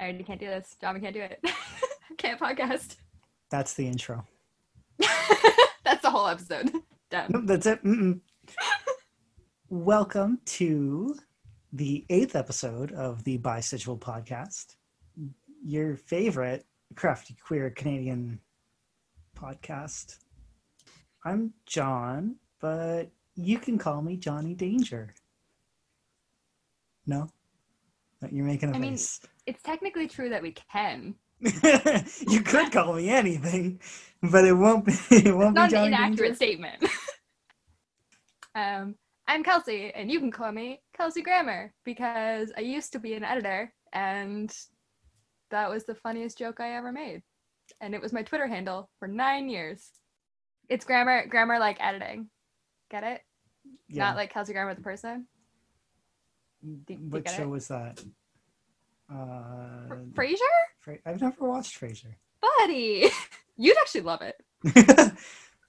I already can't do this. John, we can't do it. can't podcast. That's the intro. That's the whole episode. Done. Nope, that's it. Welcome to the eighth episode of the Bisexual Podcast, your favorite crafty queer Canadian podcast. I'm John, but you can call me Johnny Danger. No? You're making a I mean- face. It's technically true that we can. you could call me anything, but it won't be. It won't It's not be an Johnny inaccurate Danger. statement. um, I'm Kelsey, and you can call me Kelsey Grammar because I used to be an editor, and that was the funniest joke I ever made. And it was my Twitter handle for nine years. It's grammar, grammar like editing. Get it? Yeah. Not like Kelsey Grammer the person. do you what show it? was that? Uh, Frasier? Fra- I've never watched Frasier. Buddy! You'd actually love it.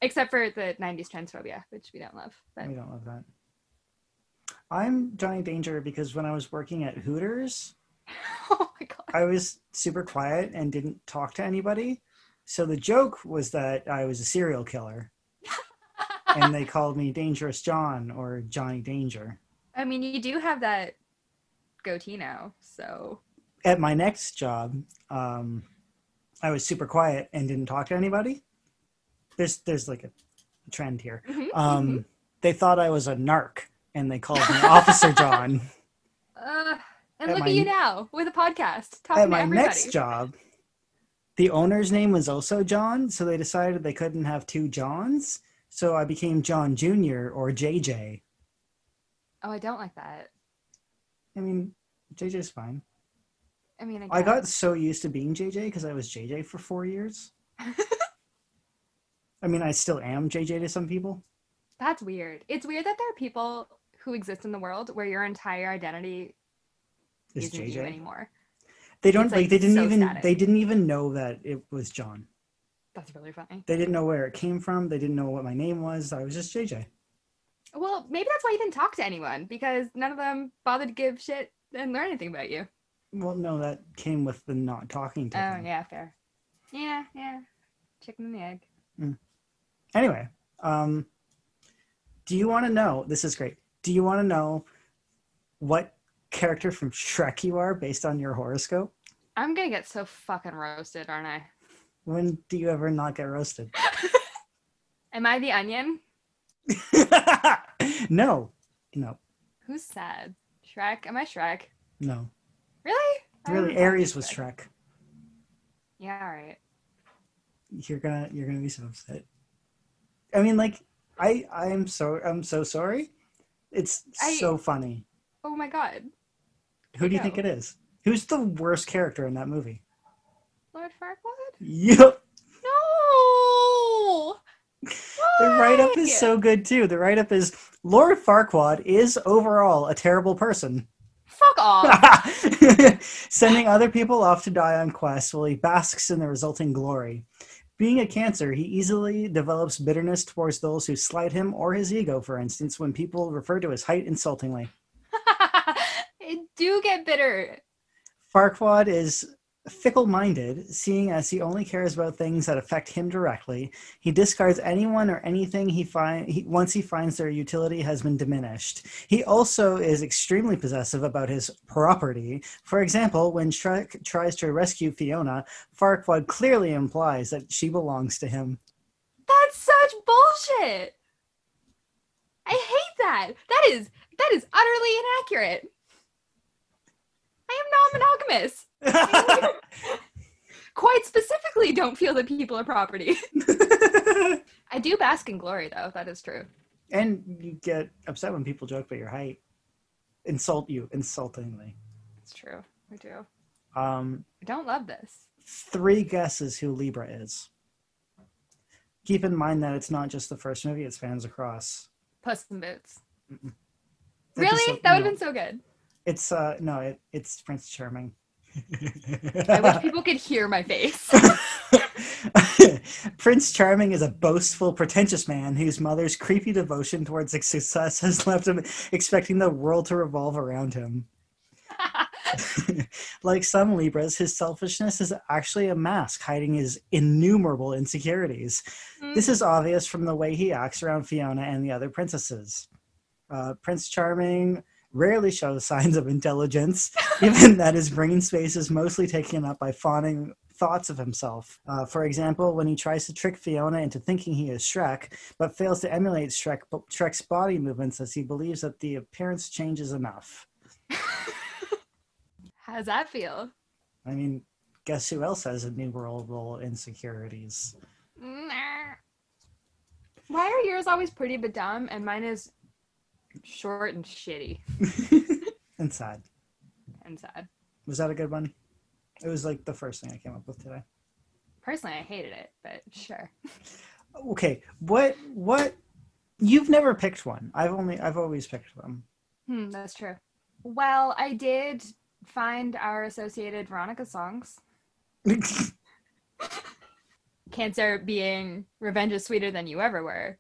Except for the 90s transphobia, which we don't love. But we don't love that. I'm Johnny Danger because when I was working at Hooters, oh my god. I was super quiet and didn't talk to anybody. So the joke was that I was a serial killer, and they called me Dangerous John or Johnny Danger. I mean, you do have that goatee now, so At my next job, um, I was super quiet and didn't talk to anybody. There's there's like a trend here. Mhm, Um, They thought I was a narc, and they called me Officer John. uh, and At look my- at you now with a podcast talking about. At my everybody. next job, the owner's name was also John, so they decided they couldn't have two Johns. So I became John Jr. or JJ. Oh, I don't like that. I mean, JJ's fine. I mean, I, I got so used to being JJ because I was JJ for four years. I mean, I still am JJ to some people. That's weird. It's weird that there are people who exist in the world where your entire identity Is isn't you JJ? anymore. They don't It's, like, they didn't so even static. they didn't even know that it was John. That's really funny. They didn't know where it came from. They didn't know what my name was. I was just JJ. Well, maybe that's why you didn't talk to anyone because none of them bothered to give shit and learn anything about you. Well, no, that came with the not talking to Oh, yeah, fair. Yeah, yeah. Chicken and the egg. Anyway, um, do you want to know? This is great. Do you want to know what character from Shrek you are based on your horoscope? I'm gonna get so fucking roasted, aren't I? When do you ever not get roasted? Am I the onion? no, no, Who's sad? Shrek? Am I Shrek? no. Really? Really, Aries was Shrek. Yeah, all right. You're gonna, you're gonna be so upset. I mean, like, I, I'm so, I'm so sorry. It's I- so funny. Oh my god. Who do you think it is? Who's the worst character in that movie? Lord Farquaad? Yep. No! The write up Why? is so good too. The write up is Lord Farquaad is overall a terrible person. Fuck off. Sending other people off to die on quests while he basks in the resulting glory. Being a cancer, he easily develops bitterness towards those who slight him or his ego, for instance, when people refer to his height insultingly. I do get bitter. Farquaad is fickle minded, seeing as he only cares about things that affect him directly. He discards anyone or anything he finds once he finds their utility has been diminished. He also is extremely possessive about his property. For example, when Shrek tries to rescue Fiona, Farquaad clearly implies that she belongs to him. That's such bullshit. I hate that. That is that is utterly inaccurate. I am non-monogamous. Quite specifically, don't feel that people are property. I do bask in glory, though. That is true. and you get upset when people joke about your height, insult you insultingly. It's true. I do. Um, I don't love this. three guesses who Libra is. Keep in mind that it's not just the first movie; it spans across. Puss in Boots. Really? so- that would have no. been so good. It's uh no, it, it's Prince Charming. I wish people could hear my face. Prince Charming is a boastful, pretentious man whose mother's creepy devotion towards success has left him expecting the world to revolve around him. like some Libras, his selfishness is actually a mask hiding his innumerable insecurities. This is obvious from the way he acts around Fiona and the other princesses. Uh, Prince Charming rarely shows signs of intelligence, given that his brain space is mostly taken up by fawning thoughts of himself. Uh, for example, when he tries to trick Fiona into thinking he is Shrek, but fails to emulate Shrek, Shrek's body movements as he believes that the appearance changes enough. How does that feel? I mean, guess who else has a innumerable insecurities? Nah. Why are yours always pretty but dumb and mine is short and shitty and sad. and sad? Was that a good one? It was like the first thing I came up with today. Personally, I hated it, but sure. Okay, what what you've never picked one. I've only I've always picked them. Hmm, that's true. Well, I did find our associated Veronica songs. Cancer being Revenge is Sweeter Than You Ever Were,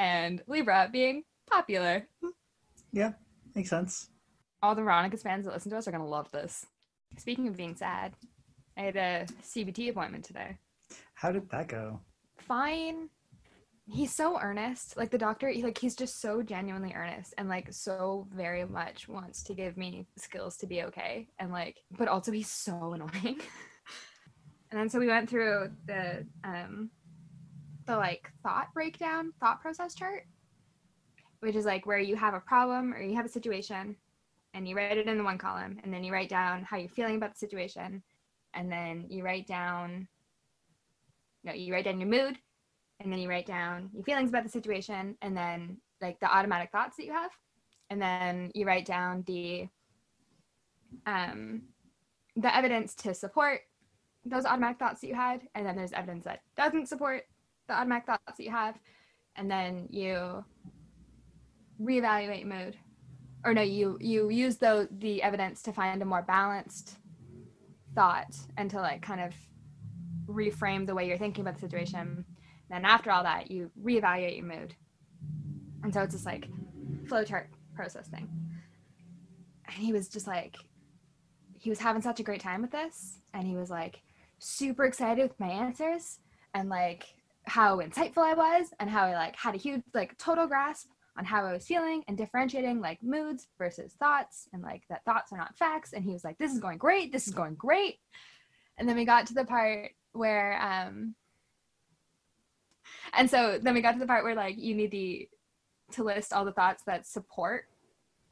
and Libra being popular. yeah, makes sense. All the Veronica fans that listen to us are going to love this. Speaking of being sad, I had a CBT appointment today. How did that go? Fine. He's so earnest. Like the doctor, he, like he's just so genuinely earnest and like so very much wants to give me skills to be okay. And like, but also he's so annoying. and then so we went through the um the like thought breakdown, thought process chart, which is like where you have a problem or you have a situation and you write it in the one column and then you write down how you're feeling about the situation and then you write down no you write down your mood and then you write down your feelings about the situation and then like the automatic thoughts that you have and then you write down the um the evidence to support those automatic thoughts that you had and then there's evidence that doesn't support the automatic thoughts that you have and then you reevaluate mood. Or no you you use the the evidence to find a more balanced thought and to like kind of reframe the way you're thinking about the situation. And then after all that you reevaluate your mood. And so it's just like flowchart process thing. And he was just like he was having such a great time with this and he was like super excited with my answers and like how insightful i was and how i like had a huge like total grasp on how I was feeling and differentiating like moods versus thoughts and like that thoughts are not facts. And he was like, this is going great. This is going great. And then we got to the part where, um, and so then we got to the part where like you need the to list all the thoughts that support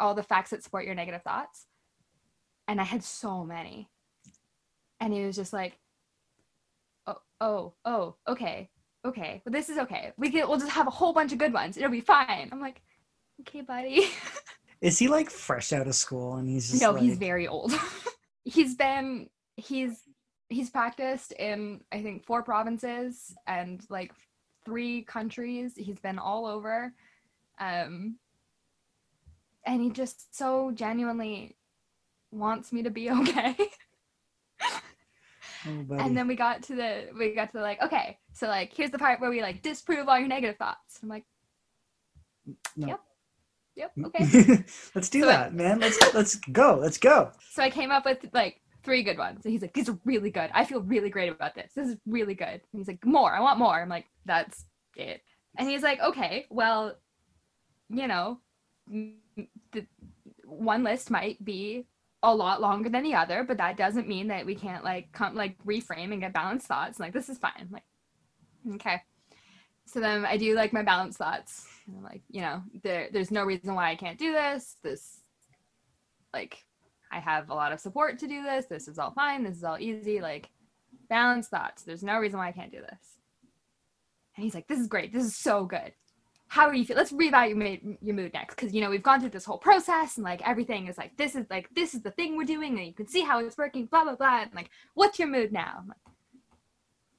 all the facts that support your negative thoughts. And I had so many. And he was just like, oh, oh, oh, okay okay, well, this is okay. We can we'll just have a whole bunch of good ones. It'll be fine. I'm like, okay, buddy. Is he like fresh out of school and he's just no, like... he's very old. he's been he's he's practiced in I think four provinces and like three countries. He's been all over. Um and he just so genuinely wants me to be okay. Oh, and then we got to the we got to the like okay so like here's the part where we like disprove all your negative thoughts. I'm like no. yep. Yep mm. okay. Let's do So, that man. Let's let's go let's go. So i came up with like three good ones. And he's like these are really good. I feel really great about this. This is really good. And he's like more. I want more. I'm like that's it. And he's like okay well you know the one list might be a lot longer than the other but that doesn't mean that we can't like come like reframe and get balanced thoughts. Like this is fine. Like okay. So then i do like my balanced thoughts. I'm like you know there there's no reason why i can't do this. This like i have a lot of support to do this. This is all fine. This is all easy. Like balanced thoughts. There's no reason why i can't do this. And he's like this is great. This is so good how are you feel let's reevaluate your mood, your mood next because you know we've gone through this whole process and like everything is like this is like this is the thing we're doing and you can see how it's working blah blah blah and like what's your mood now? I'm like I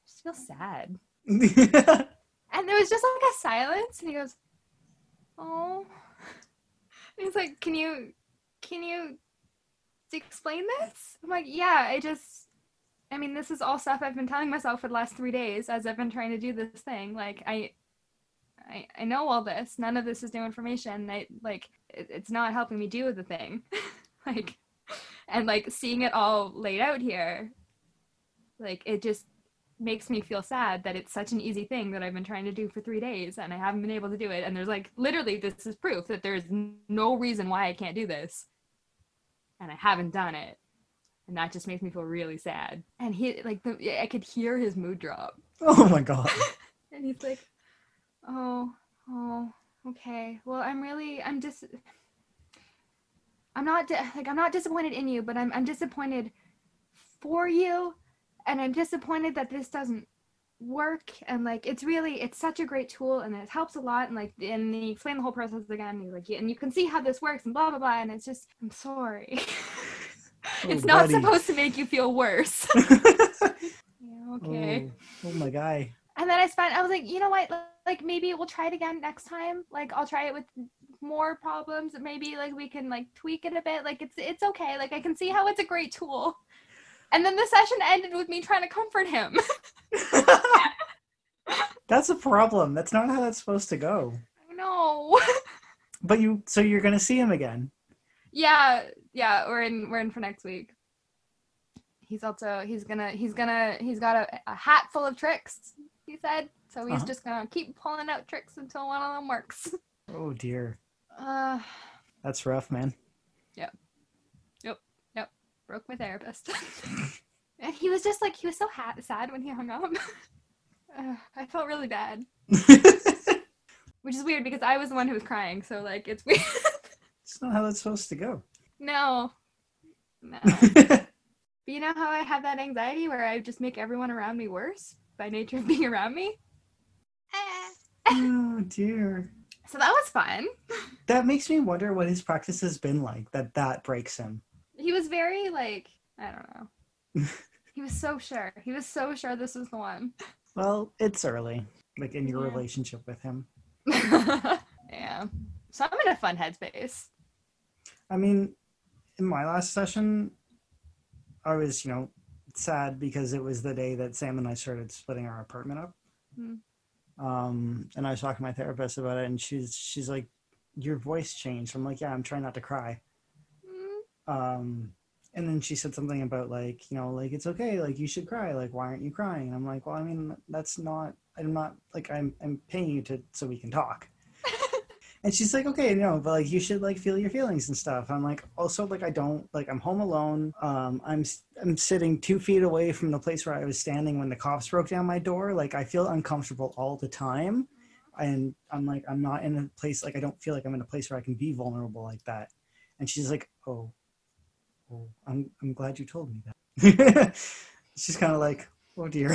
just feel sad. And there was just like a silence and he goes oh and he's like can you can you explain this? I'm like yeah i just i mean this is all stuff i've been telling myself for the last three days as i've been trying to do this thing like i i, I know all this none of this is new information I, like it, it's not helping me do the thing like and like seeing it all laid out here, like it just makes me feel sad that it's such an easy thing that I've been trying to do for three days and I haven't been able to do it. And there's like literally this is proof that there's no reason why I can't do this. And I haven't done it. And that just makes me feel really sad. And he like the, I could hear his mood drop. Oh my god. and he's like, "Oh, oh, okay. Well, I'm really I'm just I'm not di- like I'm not disappointed in you, but I'm I'm disappointed for you and I'm disappointed that this doesn't work and like it's really it's such a great tool and it helps a lot and like and he explained the whole process again and he's like and you can see how this works and blah blah blah and it's just i'm sorry Oh, it's not buddy. supposed to make you feel worse yeah, okay Oh, oh my guy. and then i spent i was like you know what like maybe we'll try it again next time. Like i'll try it with more problems. Maybe like we can like tweak it a bit. Like it's it's okay. Like i can see how it's a great tool. And then the session ended with me trying to comfort him. That's a problem. That's not how that's supposed to go. no But you, so you're gonna see him again. yeah yeah we're in we're in for next week. He's also he's gonna he's gonna he's got a, a hat full of tricks he said so he's Uh-huh. just gonna keep pulling out tricks until one of them works Oh dear, uh that's rough, man. Yep. Yep. Yep. Broke my therapist and he was just like he was so ha- sad when he hung up uh, i felt really bad which is weird because i was the one who was crying so like it's weird it's not how that's supposed to go. no no But you know how I have that anxiety where I just make everyone around me worse by nature of being around me? oh dear. So that was fun. That makes me wonder what his practice has been like. That that breaks him. He was very like, I don't know. he was so sure. He was so sure this was the one. Well, it's early, like in your Yeah. relationship with him. yeah. So I'm in a fun headspace. I mean, in my last session, I was, you know, sad because it was the day that Sam and I started splitting our apartment up. Hmm. Um, and I was talking to my therapist about it, and she's she's like, "Your voice changed." I'm like, "Yeah, I'm trying not to cry." Mm, Um, and then she said something about like, you know, like it's okay, like you should cry. Like, why aren't you crying? And I'm like, well, I mean, that's not. I'm not like I'm I'm paying you to so we can talk. And she's like, okay, no, but like you should like feel your feelings and stuff. I'm like, also like I don't like I'm home alone. Um, I'm I'm sitting two feet away from the place where I was standing when the cops broke down my door. Like I feel uncomfortable all the time, and I'm like I'm not in a place like I don't feel like I'm in a place where I can be vulnerable like that. And she's like, oh, oh I'm I'm glad you told me that. she's kind of like, oh dear.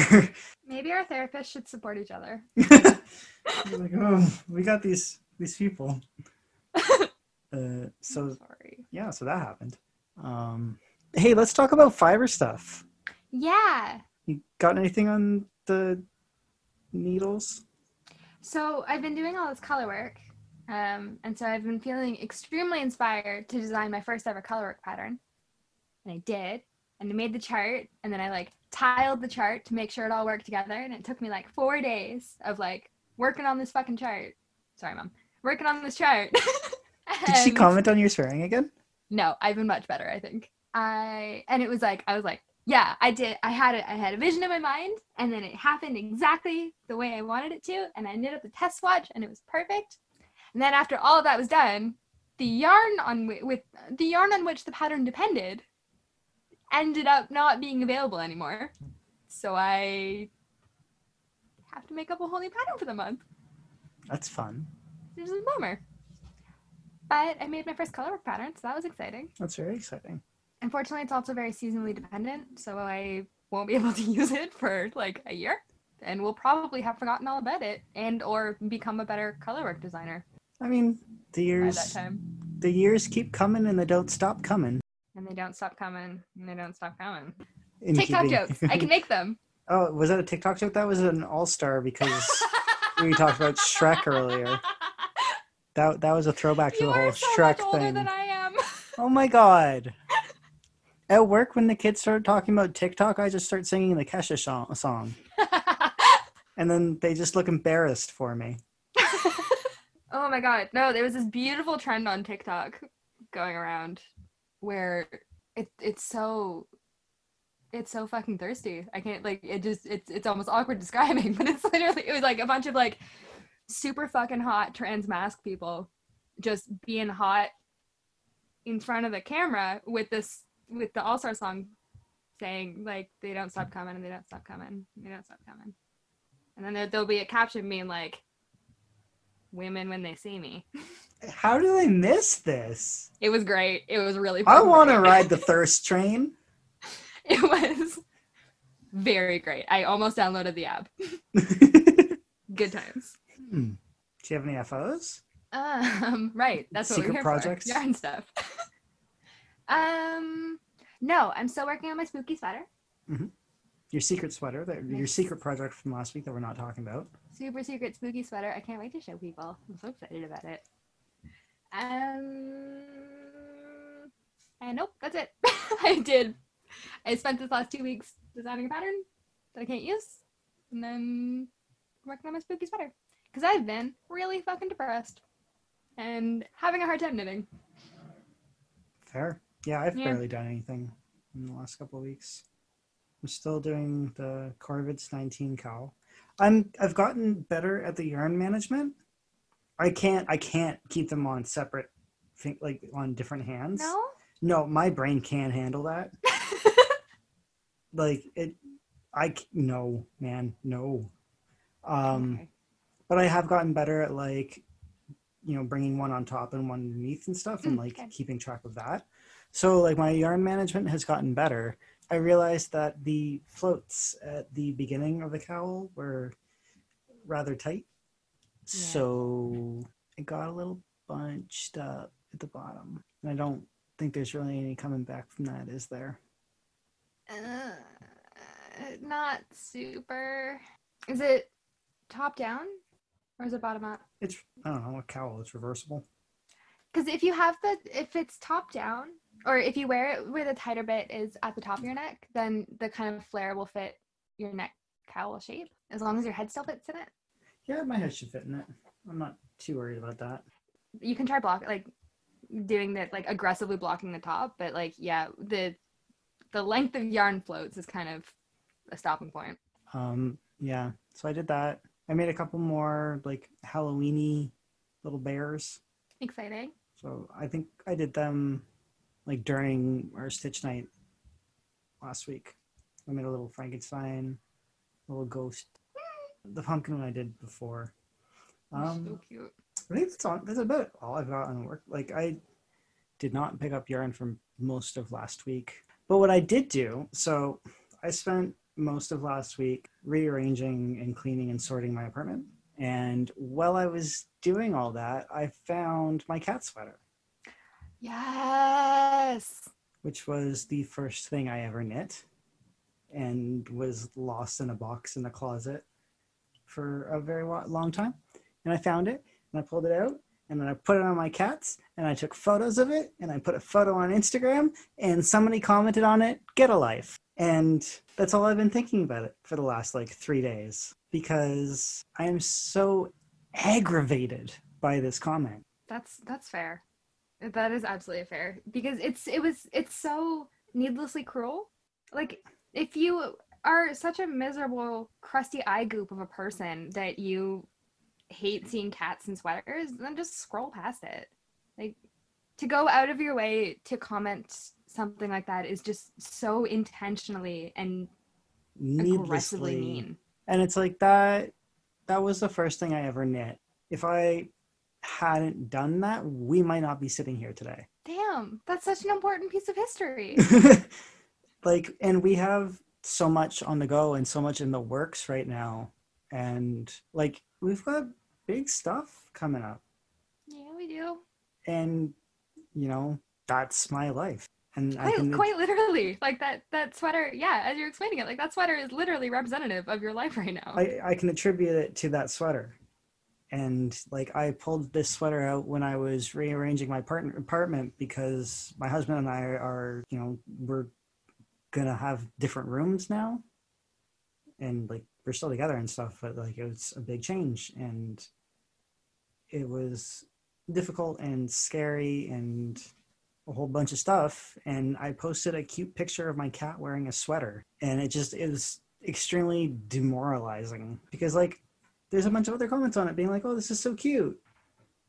Maybe our therapists should support each other. Like, oh, we got these these people. Uh, so Sorry. yeah, so that happened. Um, hey, let's talk about fiber stuff. Yeah. You got anything on the needles? So I've been doing all this color work. Um, and so I've been feeling extremely inspired to design my first ever color work pattern. And I did. And I made the chart and then I like tiled the chart to make sure it all worked together. And it took me like four days of like working on this fucking chart. Sorry, mom. Working on this chart. Did she comment on your swearing again? no, I've been much better, I think. I and it was like I was like, yeah, I did. I had it. I had a vision in my mind, and then it happened exactly the way I wanted it to, and I knit up the test swatch, and it was perfect. And then after all of that was done, the yarn on with the yarn on which the pattern depended ended up not being available anymore. So I have to make up a whole new pattern for the month. That's fun. This is a bummer. But I made my first color work pattern, so that was exciting. That's very exciting. Unfortunately, it's also very seasonally dependent, so I won't be able to use it for like a year, and will probably have forgotten all about it and or become a better color work designer I mean, the by years that time. the years keep coming and they don't stop coming. And they don't stop coming, and they don't stop coming. In TikTok jokes, I can make them. oh, was that a TikTok joke? That was an all star because we talked about Shrek earlier. That that was a throwback to you the whole so Shrek thing. than I am. Oh my god. At work, when the kids start talking about TikTok, I just start singing the Kesha sho- song. And then they just look embarrassed for me. oh my god. No, there was this beautiful trend on TikTok going around where it it's so it's so fucking thirsty. I can't like it just it's it's almost awkward describing, but it's literally it was like a bunch of like super fucking hot trans masc people just being hot in front of the camera with this with the All Star song saying like they don't stop coming and they don't stop coming, they don't stop coming. And then there, there'll be a caption being like women when they see me. How did I miss this? It was great. It was really I want to ride the thirst train. It was very great. I almost downloaded the app. Good times. Hmm. Do you have any FOs? Um, right. That's what Secret we're here projects? for. Yarn stuff. um, no, I'm still working on my spooky sweater. Mhm. Your secret sweater, that, your secret project from last week that we're not talking about. Super secret spooky sweater. I can't wait to show people. I'm so excited about it. Um, and nope, that's it. I did. I spent this last two weeks designing a pattern that I can't use, and then working on my spooky sweater because I've been really fucking depressed and having a hard time knitting. Fair. Yeah, I've Yeah. barely done anything in the last couple of weeks. I'm still doing the Corvids 19 cowl. I'm I've gotten better at the yarn management. I can't I can't keep them on separate like on different hands. No. No, my brain can't handle that. Like it I no, man, no. Um Okay. But I have gotten better at like, you know, bringing one on top and one underneath and stuff, and Mm, like okay. keeping track of that. So like my yarn management has gotten better. I realized that the floats at the beginning of the cowl were rather tight, Yeah. so it got a little bunched up at the bottom. And I don't think there's really any coming back from that, is there? Uh, not super. Is it top down or is it bottom up? It's I don't know a cowl. It's reversible. Because if you have the, if it's top down, or if you wear it where the tighter bit is at the top of your neck, then the kind of flare will fit your neck cowl shape as long as your head still fits in it. Yeah, my head should fit in it. I'm not too worried about that. You can try block like doing that, like aggressively blocking the top, but like yeah, the the length of yarn floats is kind of a stopping point. Um, yeah, so I did that. I made a couple more like Halloweeny little bears. Exciting. So I think I did them like during our stitch night last week. I made a little Frankenstein, a little ghost. The pumpkin one I did before. so Um, cute. I think that's all. That's about all I've got on work. Like I did not pick up yarn from most of last week, but what I did do, so I spent most of last week rearranging and cleaning and sorting my apartment. And while I was doing all that, I found my cat sweater, Yes. which was the first thing I ever knit, and was lost in a box in the closet for a very long time. And I found it, and I pulled it out, and then I put it on my cats, and I took photos of it, and I put a photo on Instagram, and somebody commented on it, "Get a life." And that's all I've been thinking about it for the last like three days because I am so aggravated by this comment. That's that's fair. That is absolutely fair because it's it was it's so needlessly cruel. Like if you are such a miserable crusty eye goop of a person that you hate seeing cats in sweaters, then just scroll past it. Like to go out of your way to comment something like that is just so intentionally and aggressively Needlessly mean. and it's like that that was the first thing i ever knit if i hadn't done that we might not be sitting here today Damn, that's such an important piece of history. like and we have so much on the go and so much in the works right now and like we've got big stuff coming up yeah, we do. and you know that's my life and i quite, can quite literally like that that sweater yeah as you're explaining it like that sweater is literally representative of your life right now I, I can attribute it to that sweater. And like I pulled this sweater out when I was rearranging my partner apartment because my husband and I are, you know, we're gonna have different rooms now. And like we're still together and stuff, but like it was a big change and it was difficult and scary and a whole bunch of stuff and I posted a cute picture of my cat wearing a sweater and it just was extremely demoralizing because like there's a bunch of other comments on it being like, "Oh, this is so cute."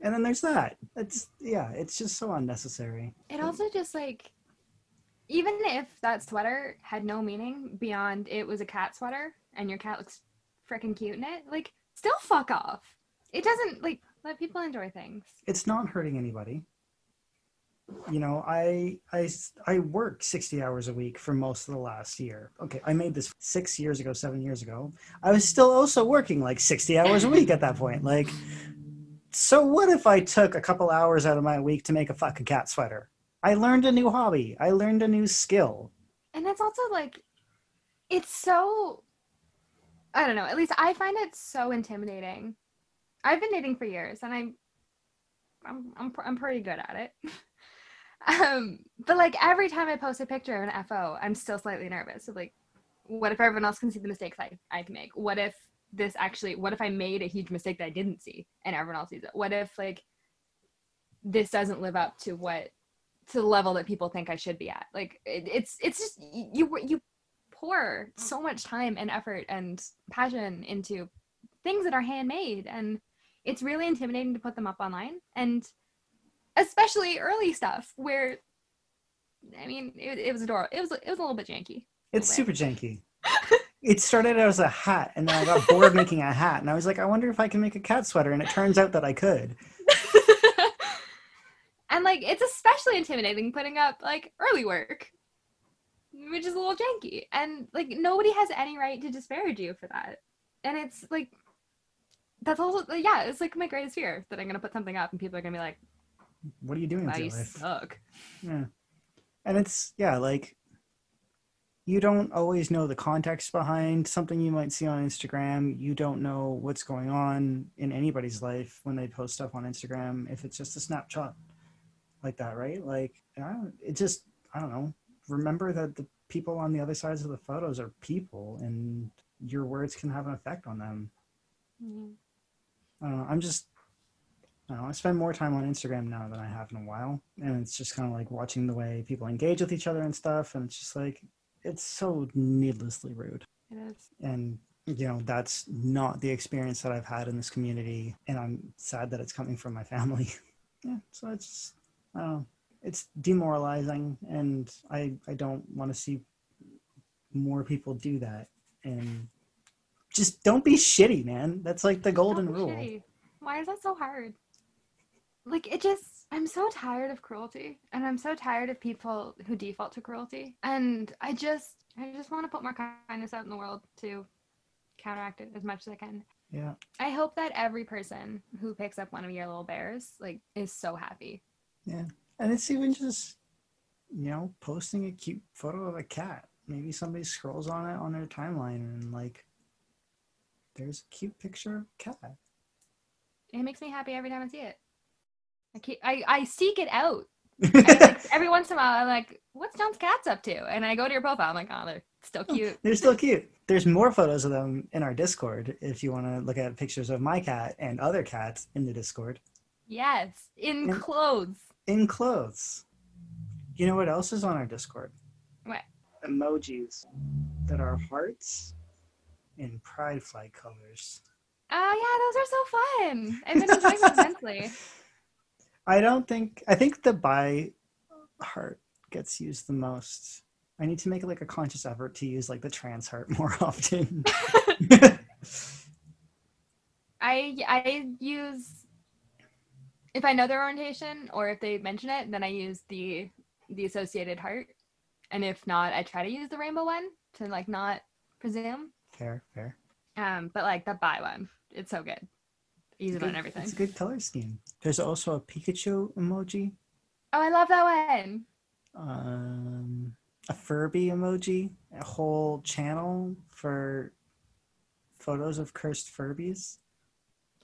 And then there's that. It's yeah, it's just so unnecessary. It also just like even if that sweater had no meaning beyond it was a cat sweater and your cat looks freaking cute in it, like still fuck off. It doesn't like let people enjoy things. It's not hurting anybody. You know, I I I work 60 hours a week for most of the last year. Okay, I made this 6 years ago, 7 years ago. I was still also working like 60 hours a week at that point. Like so what if I took a couple hours out of my week to make a fucking cat sweater? I learned a new hobby. I learned a new skill. And it's also like it's so I don't know, at least I find it so intimidating. I've been knitting for years and I'm I'm I'm, I'm pretty good at it. um but like every time I post a picture of an FO, I'm still slightly nervous. So like what if everyone else can see the mistakes I, I make? What if this actually what if I made a huge mistake that I didn't see and everyone else sees it? What if like this doesn't live up to what to the level that people think I should be at? Like it, it's it's just you you pour so much time and effort and passion into things that are handmade and it's really intimidating to put them up online and especially early stuff where I mean it, it was adorable. It was it was a little bit janky. It's super janky. it started out as a hat and then I got bored making a hat and I was like, I wonder if I can make a cat sweater and it turns out that I could. and like it's especially intimidating putting up like early work which is a little janky and like nobody has any right to disparage you for that and it's like that's also yeah it's like my greatest fear that i'm gonna put something up and people are gonna be like what are you doing wow, with you your life? suck. Yeah. And it's yeah like you don't always know the context behind something you might see on instagram. You don't know what's going on in anybody's life when they post stuff on instagram if it's just a snapshot like that right? Like I don't, it just i don't know. Remember that the people on the other sides of the photos are people and your words can have an effect on them. Mhm. I don't know. I'm just, I know. I spend more time on Instagram now than I have in a while. And it's just kind of like watching the way people engage with each other and stuff. And it's just like, it's so needlessly rude. it is And, you know, that's not the experience that I've had in this community. And I'm sad that it's coming from my family. yeah. So it's, just, I don't know. It's demoralizing. And I, I don't want to see more people do that. And just don't be shitty, man. That's like the golden rule. shitty. why is that so hard like it just i'm so tired of cruelty and i'm so tired of people who default to cruelty and i just i just want to put more kindness out in the world to counteract it as much as i can Yeah. I hope that every person who picks up one of your little bears like is so happy. Yeah. And it's even just, you know, posting a cute photo of a cat. Maybe somebody scrolls on it on their timeline and like, there's a cute picture of a cat. It makes me happy every time I see it. I keep I, I seek it out. I, every once in a while I'm like, what's John's cats up to? And I go to your profile, I'm like, oh, they're still oh, cute. They're still cute. There's more photos of them in our Discord if you want to look at pictures of my cat and other cats in the Discord yes, in And- clothes. in clothes. You know what else is on our Discord? What? Emojis that are hearts in pride flag colors. Oh yeah, those are so fun. I've been enjoying them immensely. I don't think I think the bi heart gets used the most. I need to make like a conscious effort to use like the trans heart more often. I I use if I know their orientation or if they mention it, then I use the the associated heart. And if not, I try to use the rainbow one to like not presume. fair, fair. Um, but like the bi one, it's so good. Use it on everything. It's a good color scheme. There's also a Pikachu emoji, Oh, I love that one. um, a Furby emoji, a whole channel for photos of cursed Furbies.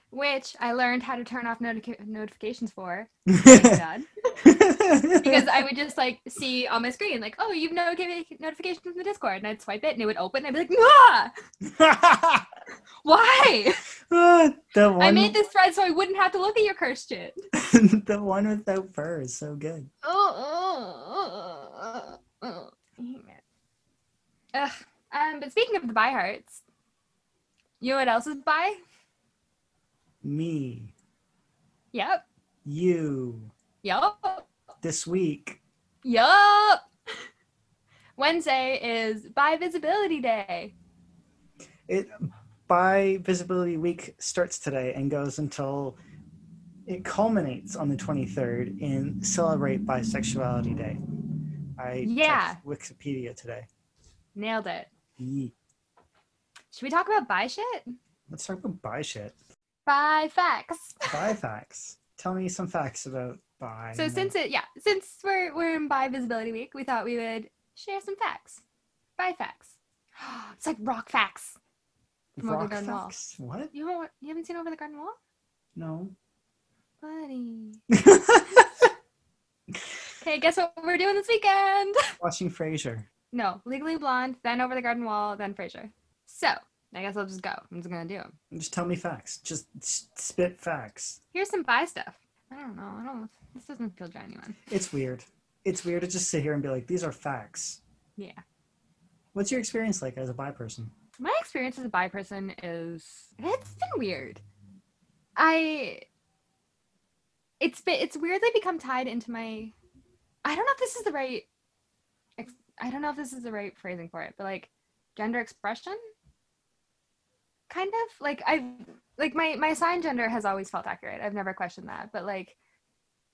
Which I learned how to turn off notica- notifications for. Thank because I would just like see on my screen like, oh, you've no notifications from the Discord, and I'd swipe it and it would open. And I'd be like, ah! Why? Ah, the one, I made this thread so I wouldn't have to look at your cursed shit. the one without fur is so good. Oh, Ugh. Um, but speaking of the bi hearts, you know what else is bi? Me, Yep. you, Yup. this week. Yup. Wednesday is Bi Visibility Day. It bi visibility week starts today and goes until it culminates on the 23rd in celebrate bisexuality day. I Yeah. Wikipedia today. Nailed it. Yeet. Should we talk about bi shit? Let's talk about bi shit. Bi facts. Bi facts. Tell me some facts about bi. So since it yeah, since we're we're in Bi Visibility Week, we thought we would share some facts. Bi facts. It's like rock facts. From Over the rock Garden Wall. What? You haven't you haven't seen Over the Garden Wall? No. Buddy. Okay, guess what we're doing this weekend? Watching Frasier. No, Legally Blonde, then Over the Garden Wall, then Frasier. So, I guess I'll just go. I'm just gonna do them. Just tell me facts. Just spit facts. Here's some bi stuff. I don't know. I don't. This doesn't feel genuine. It's weird. It's weird to just sit here and be like, these are facts. Yeah. What's your experience like as a bi person? My experience as a bi person is it's been weird. I it's been it's weirdly become tied into my I don't know if this is the right I don't know if this is the right phrasing for it, but like gender expression kind of like I've like my my assigned gender has always felt accurate. I've never questioned that, but like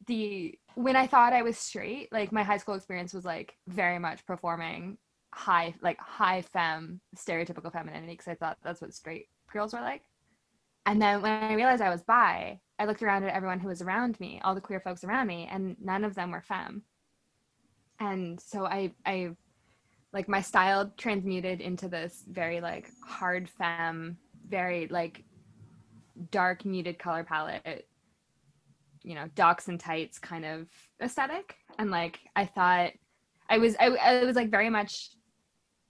the when I thought I was straight, like my high school experience was like very much performing high like high fem stereotypical femininity because I thought that's what straight girls were like. And then when I realized I was bi, I looked around at everyone who was around me, all the queer folks around me, and none of them were fem. And so I I like my style transmuted into this very like hard fem, very like dark muted color palette, you know, Docs and tights kind of aesthetic. And like I thought I was I, I was like very much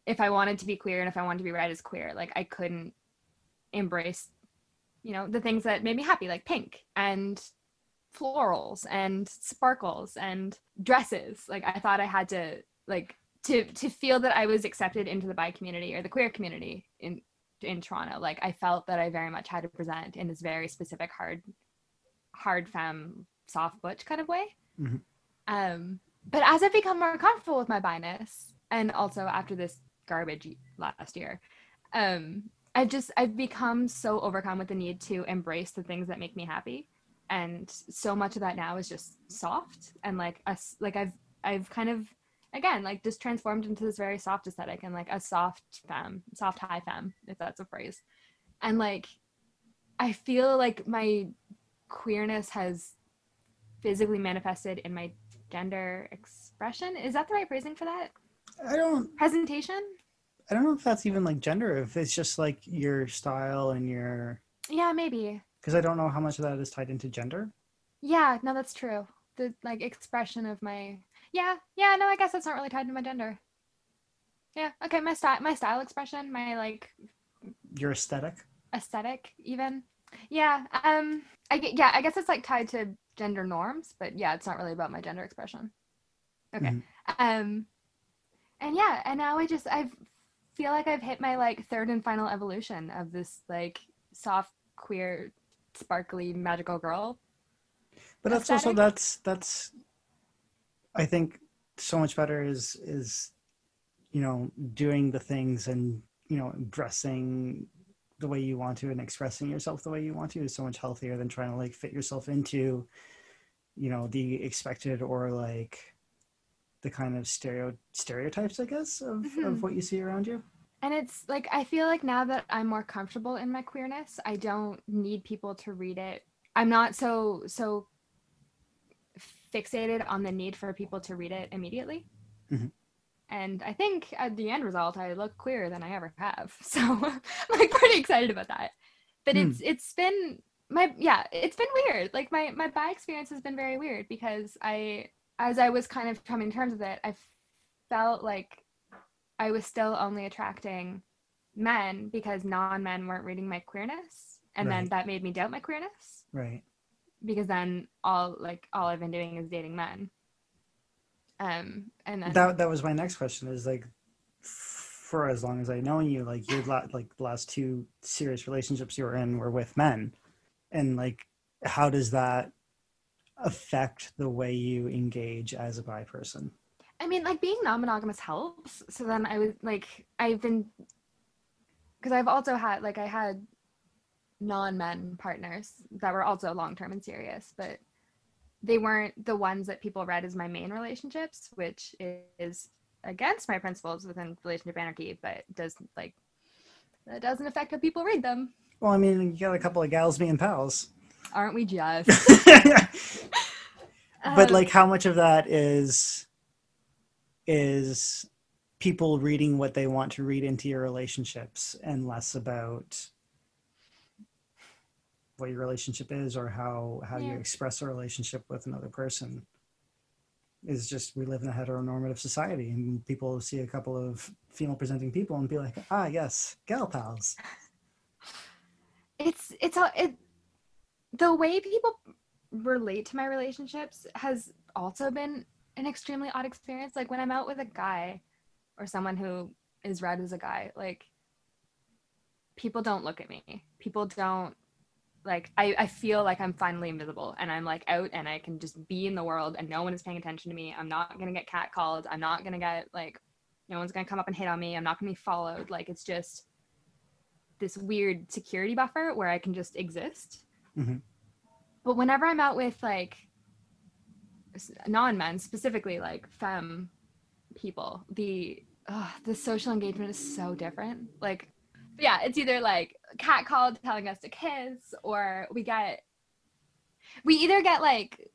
if I wanted to be queer and if I wanted to be read as queer, like I couldn't embrace, you know, the things that made me happy, like pink and florals and sparkles and dresses. Like I thought I had to like to to feel that I was accepted into the bi community or the queer community in in Toronto. Like I felt that I very much had to present in this very specific hard hard femme soft butch kind of way. Mhm. Um but as I've become more comfortable with my biness, and also after this garbage last year, um, I've just I've become so overcome with the need to embrace the things that make me happy, and so much of that now is just soft and like us like I've I've kind of again like just transformed into this very soft aesthetic and like a soft femme, soft high femme, if that's a phrase, and like I feel like my queerness has physically manifested in my gender expression. Is that the right phrasing for that? I don't Presentation? I don't know if that's even like gender, if it's just like your style and your Yeah, maybe. because I don't know how much of that is tied into gender. Yeah, no, that's true. The like expression of my yeah, yeah, no, I guess that's not really tied to my gender. Yeah, okay, my style my style expression, my like Your aesthetic. aesthetic even. Yeah, um I get yeah, I guess it's like tied to gender norms, but yeah, it's not really about my gender expression. Okay. Mhm. Um and yeah, and now I just I feel like I've hit my like third and final evolution of this like soft queer sparkly magical girl. But that's also Aesthetic? that's that's I think so much better is is you know doing the things and you know dressing the way you want to and expressing yourself the way you want to is so much healthier than trying to like fit yourself into you know the expected or like the kind of stereo stereotypes i guess of, Mhm. of what you see around you And it's like I feel like now that I'm more comfortable in my queerness, I don't need people to read it. I'm not so so fixated on the need for people to read it immediately. Mhm. And I think at the end result, I look queerer than I ever have. So I'm like pretty excited about that. But Hmm. it's it's been my yeah, it's been weird. Like my my bi experience has been very weird because I as I was kind of coming to terms with it, I felt like I was still only attracting men because non-men weren't reading my queerness and then that made me doubt my queerness Right. because then all like all I've been doing is dating men. Um and then That that was my next question. Is like, for as long as I know you, like your la- like the last two serious relationships you were in were with men, and like, how does that affect the way you engage as a bi person? I mean, like being non-monogamous helps. So then I was like, I've been, because I've also had like I had non-men partners that were also long-term and serious, but they weren't the ones that people read as my main relationships, which is against my principles within relationship anarchy, but does like that doesn't affect how people read them, Well, I mean, you got a couple of gals being pals, aren't we just? but Um, like, how much of that is is people reading what they want to read into your relationships, and less about what your relationship is or how how you express a relationship with another person is just we live in a heteronormative society and people see a couple of female presenting people and be like ah yes gal pals. It's it's a it the way people relate to my relationships has also been an extremely odd experience. Like when i'm out with a guy or someone who is read as a guy like people don't look at me. People don't like I, I feel like i'm finally invisible and i'm like out and i can just be in the world and no one is paying attention to me. I'm not gonna get catcalled. I'm not gonna get like no one's gonna come up and hit on me. I'm not gonna be followed. Like it's just this weird security buffer where I can just exist. Mhm. But whenever I'm out with like non-men, specifically like femme people, the ugh, the social engagement is so different. Like, yeah, it's either like cat called telling us to kiss, or we get we either get like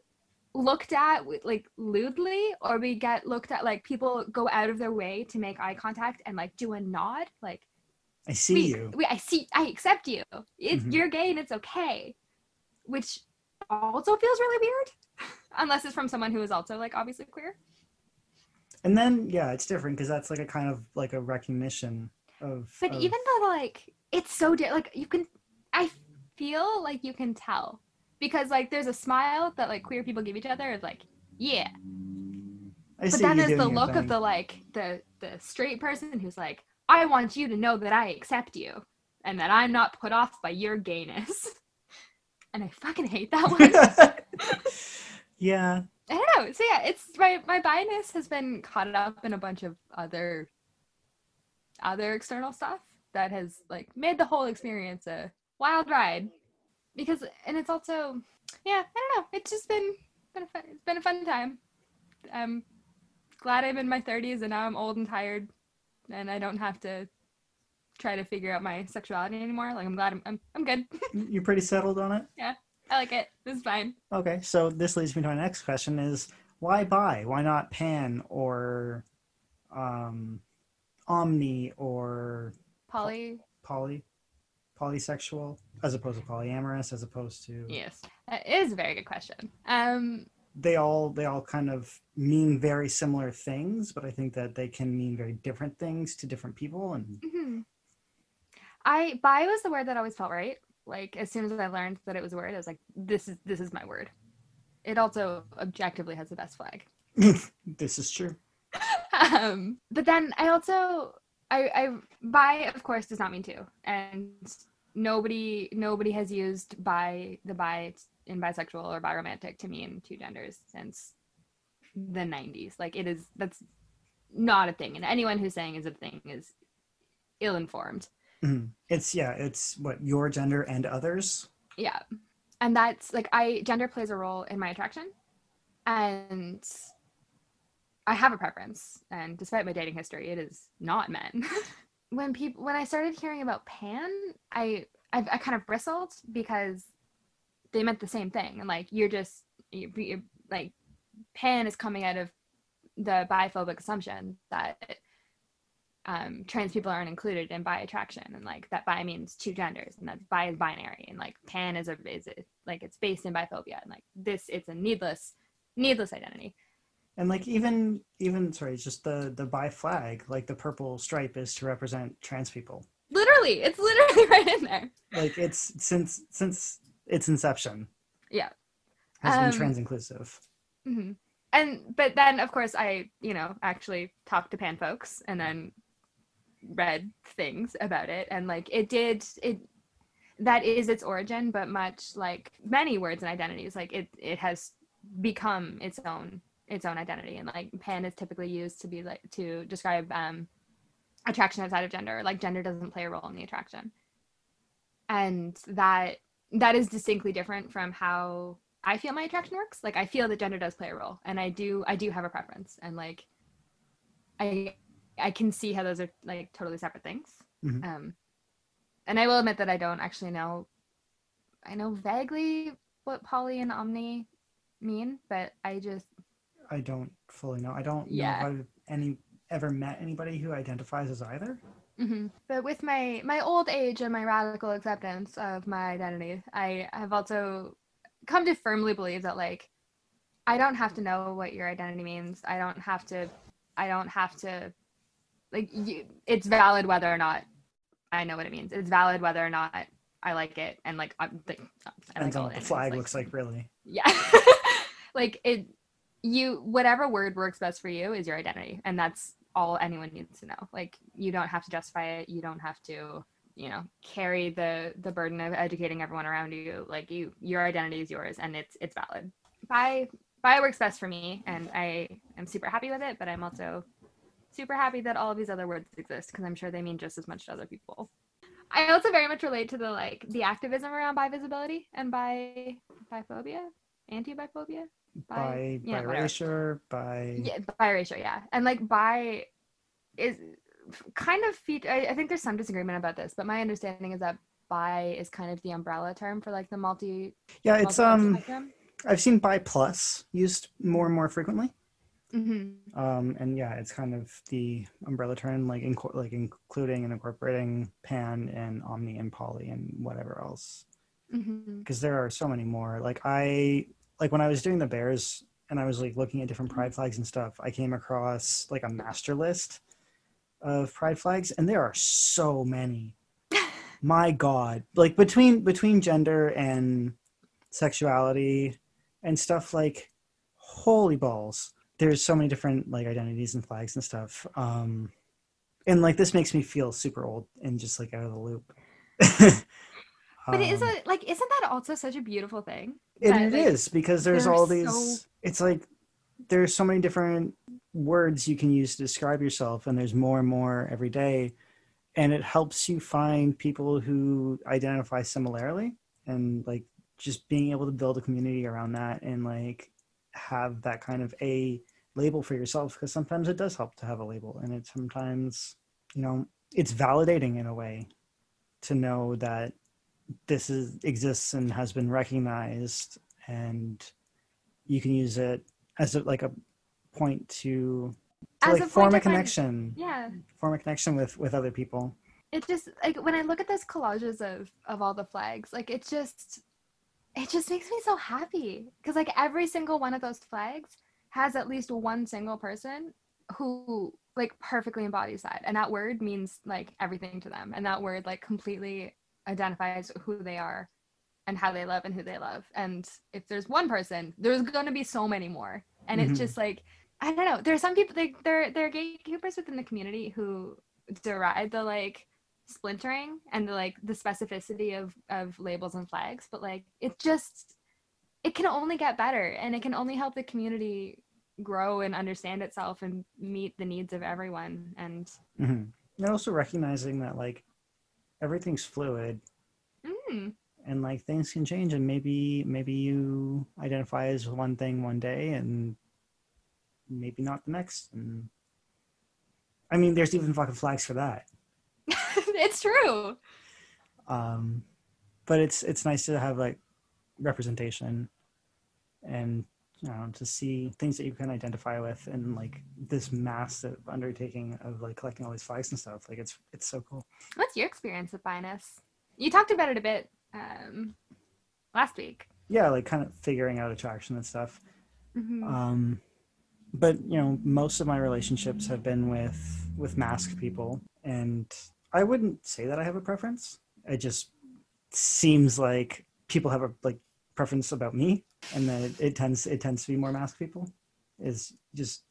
looked at like lewdly or we get looked at like people go out of their way to make eye contact and like do a nod like i see we, you we, I see, I accept you. It's Mhm. you're gay and it's okay, which also feels really weird, unless it's from someone who is also like obviously queer. and then yeah it's different because that's like a kind of like a recognition of But of- even though like it's so di- like you can, I feel like you can tell because like there's a smile that like queer people give each other is like yeah, I but see then there's the look of the like the the straight person who's like I want you to know that I accept you and that I'm not put off by your gayness. And I fucking hate that one. yeah I don't know. So yeah, it's my my bias has been caught up in a bunch of other other external stuff that has like made the whole experience a wild ride. Because and it's also yeah, I don't know. It's just been been a fun, it's been a fun time. I'm glad I'm in my 30s and now I'm old and tired and I don't have to try to figure out my sexuality anymore. Like I'm glad I'm I'm, I'm good. you're pretty settled on it Yeah, I like it. This is fine. Okay, so this leads me to my next question: Is why bi? Why not pan or um, omni or Polly poly, polysexual, as opposed to polyamorous, as opposed to Yes, that is a very good question. Um, they all they all kind of mean very similar things, but I think that they can mean very different things to different people. And mhm. I bi was the word that always felt right. Like as soon as I learned that it was a word, I was like, "This is this is my word." It also objectively has the best flag. this is true. um, but then I also I, I bi of course does not mean two, and nobody nobody has used bi the bi in bisexual or biromantic to mean two genders since the 90s. Like it is that's not a thing, and anyone who's saying is a thing is ill informed. Mhm. It's yeah, it's what your gender and others. Yeah. And that's like I gender plays a role in my attraction. And I have a preference. And despite my dating history, it is not men. when people when I started hearing about pan, I, I I kind of bristled because they meant the same thing. And like you're just you you're, like pan is coming out of the biphobic assumption that um, trans people aren't included in bi attraction and like that bi means two genders and that bi is binary and like pan is a is a, like it's based in biphobia and like this it's a needless needless identity And like even even sorry, just the the bi flag, like the purple stripe is to represent trans people. Literally, it's literally right in there. Like it's since since its inception. Yeah. Has been Um, trans inclusive. hmm And but then of course I you know actually talked to pan folks and then read things about it and like it did it that is its origin but much like many words and identities like it it has become its own its own identity and like pan is typically used to be like to describe um attraction outside of gender like gender doesn't play a role in the attraction and that that is distinctly different from how I feel my attraction works. Like I feel that gender does play a role, and I do I do have a preference, and like I I can see how those are like totally separate things. Mhm. Um, and I will admit that I don't actually know. I know vaguely what poly and omni mean, but I just I don't fully know. I don't Yeah. know if I've any ever met anybody who identifies as either. hmm But with my my old age and my radical acceptance of my identity, I have also come to firmly believe that like I don't have to know what your identity means. I don't have to. I don't have to. Like you, it's valid whether or not I know what it means. It's valid whether or not I like it, and like I'm like, I like what the flag like- looks like, really. yeah. Like it you whatever word works best for you is your identity and that's all anyone needs to know. Like you don't have to justify it. You don't have to you know carry the the burden of educating everyone around you. Like you your identity is yours and it's it's valid. Bi bi works best for me and i am super happy with it but i'm also super happy that all of these other words exist because i'm sure they mean just as much to other people i also very much relate to the like the activism around bi visibility and bi biphobia anti-biphobia By yeah, by whatever. erasure, by yeah biracial yeah and like bi is kind of feat- I, I think there's some disagreement about this but my understanding is that bi is kind of the umbrella term for like the multi yeah, it's multi- um spectrum. I've seen bi plus used more and more frequently. Mhm. Um, and yeah, it's kind of the umbrella term, like inco- like including and incorporating pan and omni and poly and whatever else. Because there are so many more. Like I like when I was doing the Bears and I was like looking at different pride flags and stuff, I came across like a master list of pride flags and there are so many. My god. Like between between gender and sexuality and stuff like holy balls. There's so many different like identities and flags and stuff. Um and like this makes me feel super old and just like out of the loop. but it is Um, a like isn't that also such a beautiful thing it, that, it like, is because there's all so- these it's like there's so many different words you can use to describe yourself and there's more and more every day and it helps you find people who identify similarly and like just being able to build a community around that and like have that kind of a label for yourself because sometimes it does help to have a label and it sometimes you know it's validating in a way to know that this is exists and has been recognized and you can use it as a, like a point to, to As like a form a connection. Yeah. Form a connection with with other people. It just like when i look at those collages of of all the flags like it just it just makes me so happy because like every single one of those flags has at least one single person who like perfectly embodies that. And that word means like everything to them. And that word like completely identifies who they are and how they love and who they love. And if there's one person there's going to be so many more. And Mhm. it's just like i don't know. There's some people like there there are gatekeepers within the community who deride the like splintering and the like the specificity of of labels and flags. But like it just it can only get better and it can only help the community grow and understand itself and meet the needs of everyone and hmm and also recognizing that like everything's fluid. Mm, and like things can change and maybe maybe you identify as one thing one day and maybe not the next and i mean there's even fucking flags for that. It's true. Um but it's it's nice to have like representation and you know to see things that you can identify with and like this massive undertaking of like collecting all these flags and stuff like it's it's so cool. What's your experience with biness you talked about it a bit um last week. Yeah like kind of figuring out attraction and stuff. Mhm. um but you know most of my relationships have been with with masc people. And I wouldn't say that I have a preference. It just seems like people have a like preference about me, and that it, it tends it tends to be more masc people. Is just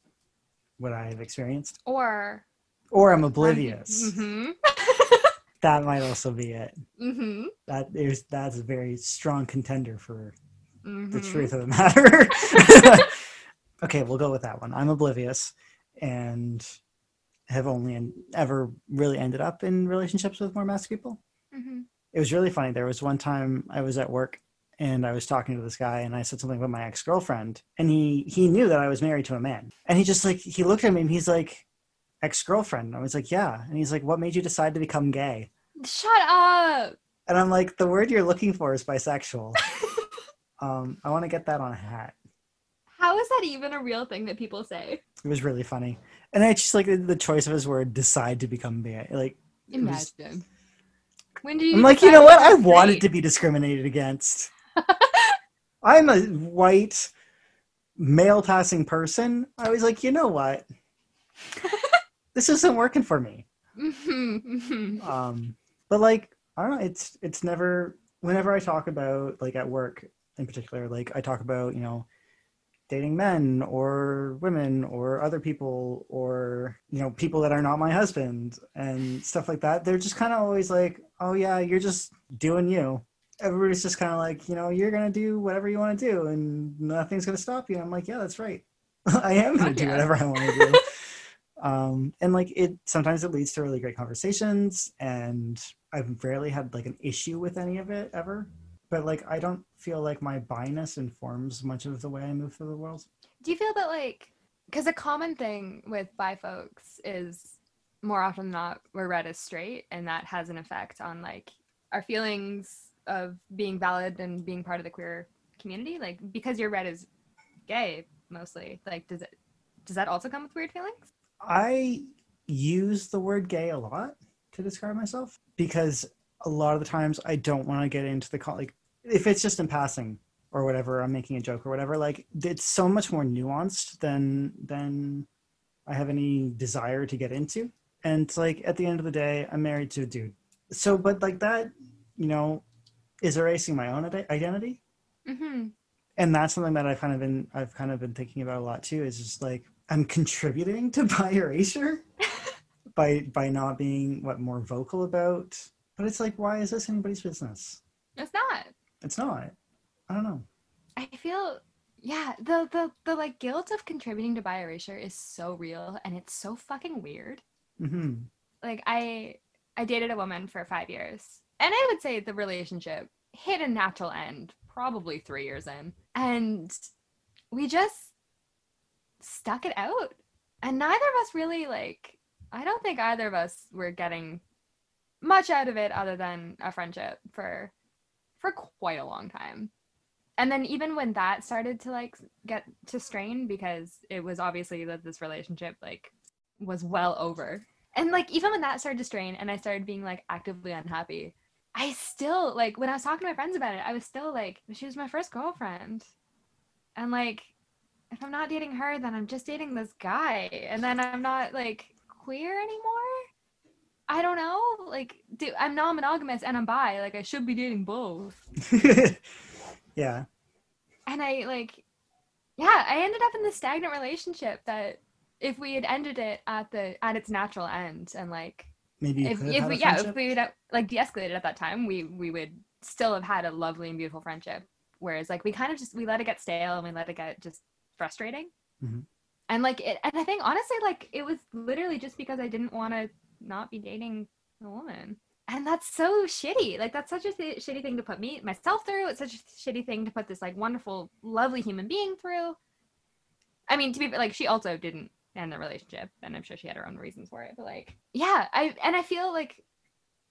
what I have experienced, Or or I'm oblivious. hmm That might also be it. hmm That is that's a very strong contender for hmm the truth of the matter. okay, we'll go with that one. I'm oblivious and have only en- ever really ended up in relationships with more masc people. hmm It was really funny. There was one time I was at work and I was talking to this guy and I said something about my ex-girlfriend and he he knew that I was married to a man. And he just like he looked at me and he's like ex-girlfriend. I was like, "Yeah." And he's like, "What made you decide to become gay?" Shut up. And I'm like, "The word you're looking for is bisexual." um, I want to get that on a hat. How is that even a real thing that people say? It was really funny, and I just like the, the choice of his word "decide to become gay." Like, Imagine. When do you? I'm like, you know what? I wanted to be discriminated against. I'm a white male passing person. I was like, you know what? this isn't working for me. Mhm, mhm. Um, but like, I don't know. It's it's never. Whenever I talk about like at work in particular, like I talk about you know dating men or women or other people or you know people that are not my husband and stuff like that. They're just kind of always like oh yeah you're just doing you. Everybody's just kind of like you know you're gonna do whatever you want to do and nothing's gonna stop you. I'm like yeah that's right. I am gonna Fuck do yeah. whatever i want to do. Um and like it sometimes it leads to really great conversations and i've rarely had like an issue with any of it ever but like i don't feel like my biness informs much of the way i move through the world Do you feel that like because a common thing with bi folks is more often than not we're read as straight, and that has an effect on like our feelings of being valid and being part of the queer community. Like because you're read as gay mostly, like does it does that also come with weird feelings? I use the word gay a lot to describe myself because a lot of the times I don't want to get into the like if it's just in passing or whatever I'm making a joke or whatever like it's so much more nuanced than than I have any desire to get into and it's like at the end of the day I'm married to a dude so but like that you know is erasing my own ide- identity Mm-hmm. and that's something that I've kind of been I've kind of been thinking about a lot too. Is just like I'm contributing to bi erasure by by not being what more vocal about. But it's like, why is this anybody's business? It's not. It's not. I don't know. I feel yeah, the the the like guilt of contributing to bi erasure is so real and it's so fucking weird. hmm Like I I dated a woman for 5 years. And I would say the relationship hit a natural end probably 3 years in. And we just stuck it out. And neither of us really like I don't think either of us were getting much out of it other than a friendship for for quite a long time. And then even when that started to like get to strain because it was obviously that this relationship like was well over. And like even when that started to strain and i started being like actively unhappy i still like when i was talking to my friends about it i was still like she was my first girlfriend. And like if i'm not dating her then i'm just dating this guy. And then i'm not like queer anymore i don't know like do, i'm non-monogamous and i'm bi like i should be dating both yeah. and I like, yeah, I ended up in this stagnant relationship that if we had ended it at the at its natural end and like Maybe if, if we yeah if we would have, like de-escalated at that time we we would still have had a lovely and beautiful friendship whereas like we kind of just we let it get stale and we let it get just frustrating Mhm. and like it and I think honestly like it was literally just because I didn't want to not be dating a woman. And that's so shitty. Like that's such a th- shitty thing to put me myself through. It's such a shitty thing to put this like wonderful lovely human being through. I mean to be like she also didn't end the relationship and i'm sure she had her own reasons for it but like yeah i and i feel like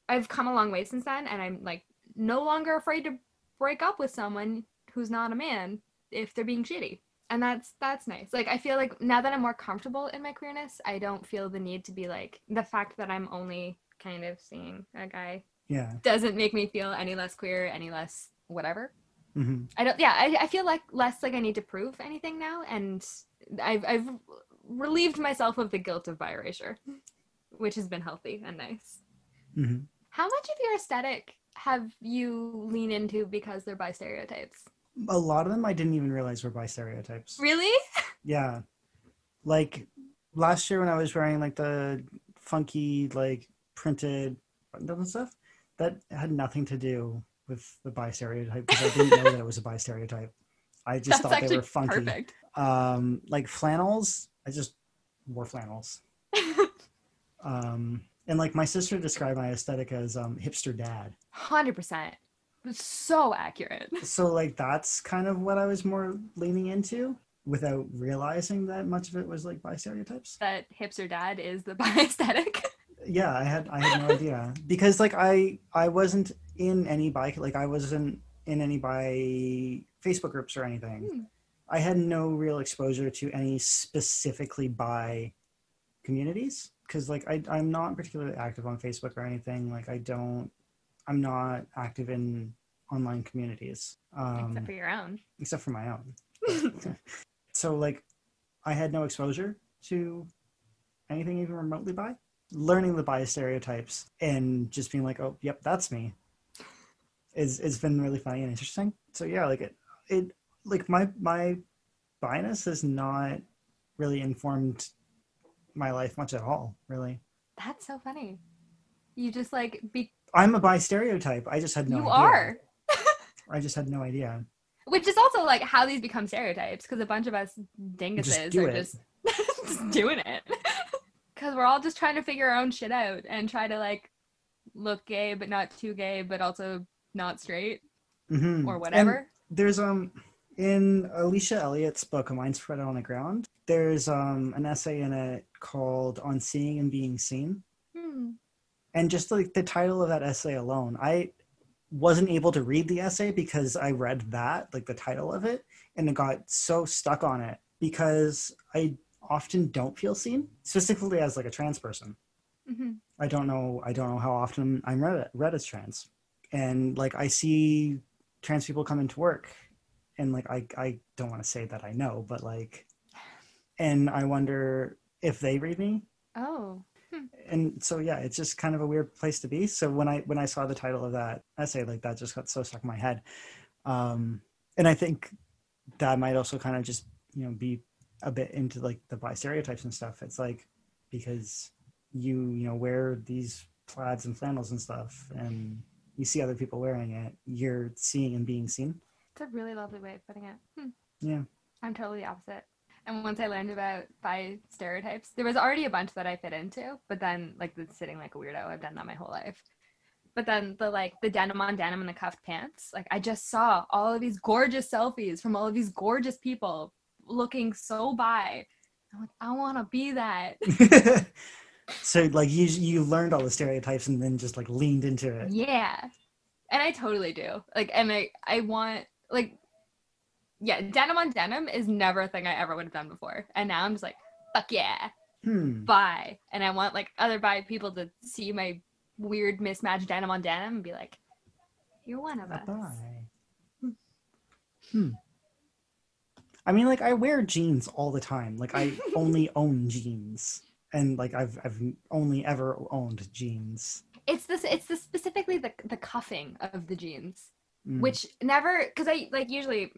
i've come a long way since then and i'm like no longer afraid to break up with someone who's not a man if they're being shitty and that's that's nice. Like i feel like now that i'm more comfortable in my queerness i don't feel the need to be like the fact that i'm only kind of seeing a guy Yeah. doesn't make me feel any less queer any less whatever. Hmm i don't yeah i, I feel like less like i need to prove anything now and i've i've relieved myself of the guilt of bi erasure which has been healthy and nice. Hmm How much of your aesthetic have you lean into because they're bi stereotypes? A lot of them I didn't even realize were bi stereotypes. Really? Yeah. Like last year when I was wearing like the funky like printed button and stuff, that had nothing to do with the bi stereotype because I didn't know that it was a bi stereotype. I just That's thought they were funky. perfect. Um like flannels, I just wore flannels. Um and like my sister described my aesthetic as um hipster dad. 100%. So accurate. So like that's kind of what I was more leaning into without realizing that much of it was like bi stereotypes. That hipster dad is the bi aesthetic. yeah i had i had no idea because like i i wasn't in any bike like i wasn't in any bi facebook groups or anything Hmm. i had no real exposure to any specifically bi communities because like I, i'm not particularly active on facebook or anything like i don't i'm not active in online communities um, Except for your own. except for my own so like i had no exposure to anything even remotely bi learning the bias stereotypes and just being like oh yep that's me is it's been really funny and interesting so yeah like it it like my my bias has not really informed my life much at all really That's so funny. You just like be i'm a bi stereotype i just had no you idea are. i just had no idea Which is also like how these become stereotypes because a bunch of us dinguses do are it. just, just doing it. Because we're all just trying to figure our own shit out and try to like look gay but not too gay but also not straight Mhm. or And- whatever. there's um in Alicia Elliott's book A Mind Spread on the Ground, there's um an essay in it called On Seeing and Being Seen. Hmm. And just like the title of that essay alone, I wasn't able to read the essay because I read that, like the title of it, and it got so stuck on it because I often don't feel seen, specifically as like a trans person. Mhm. I don't know. I don't know how often I'm read, read as trans, and like I see trans people come into work, and like I I don't want to say that I know, but like, and I wonder if they read me, Oh. And so yeah, it's just kind of a weird place to be. So when I when I saw the title of that essay, like that just got so stuck in my head, um, and I think that might also kind of just you know be a bit into like the bi stereotypes and stuff. It's like because you you know wear these plaids and flannels and stuff, and you see other people wearing it, you're seeing and being seen. It's a really lovely way of putting it. Hmm. Yeah. I'm totally the opposite. And once I learned about bi stereotypes, there was already a bunch that I fit into, but then like the sitting like a weirdo, I've done that my whole life. But then the like the denim on denim and the cuffed pants, like I just saw all of these gorgeous selfies from all of these gorgeous people looking so bi. I'm like, I want to be that. so like you you learned all the stereotypes and then just like leaned into it. yeah. And I totally do. Like, and I I want like, yeah, denim on denim is never a thing I ever would have done before, and now I'm just like, fuck yeah. Hmm. bi and I want like other bi people to see my weird mismatched denim on denim and be like, You're one of us. Bye. Hmm. I mean, like I wear jeans all the time. Like I only own jeans, and like I've I've only ever owned jeans. It's this it's the specifically the the cuffing of the jeans. Mm. Which never because I like usually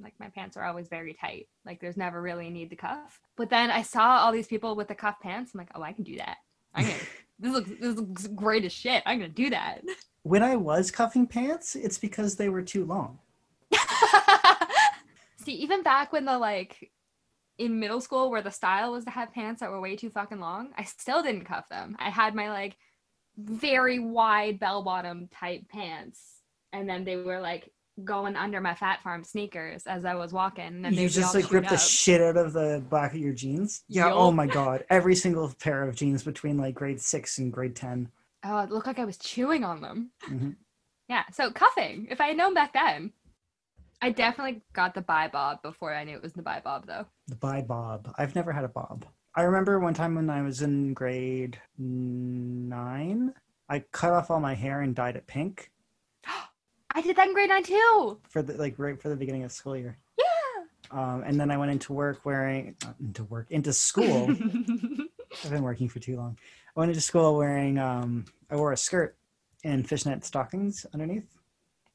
like my pants are always very tight. Like there's never really a need to cuff. But then I saw all these people with the cuff pants. I'm like, oh I can do that. I can this looks this looks great as shit. I'm gonna do that. when I was cuffing pants, it's because they were too long. See, even back when the like in middle school where the style was to have pants that were way too fucking long, I still didn't cuff them. I had my like very wide bell bottom type pants, and then they were like going under my Phat Farm sneakers as I was walking. And you just like rip chewed the shit out of the back of your jeans. Yeah. Oh my god. Every single pair of jeans between like grade six and grade ten. Oh, it looked like I was chewing on them. Mhm. Yeah. So cuffing. If I had known back then, I definitely got the bi bob before I knew it was the bi bob though. The bi bob. I've never had a bob. I remember one time when I was in grade nine, I cut off all my hair and dyed it pink I did that in grade nine too. for the like right for the beginning of school year. Yeah. Um, and then I went into work wearing into work into school I've been working for too long. I went to school wearing um I wore a skirt and fishnet stockings underneath.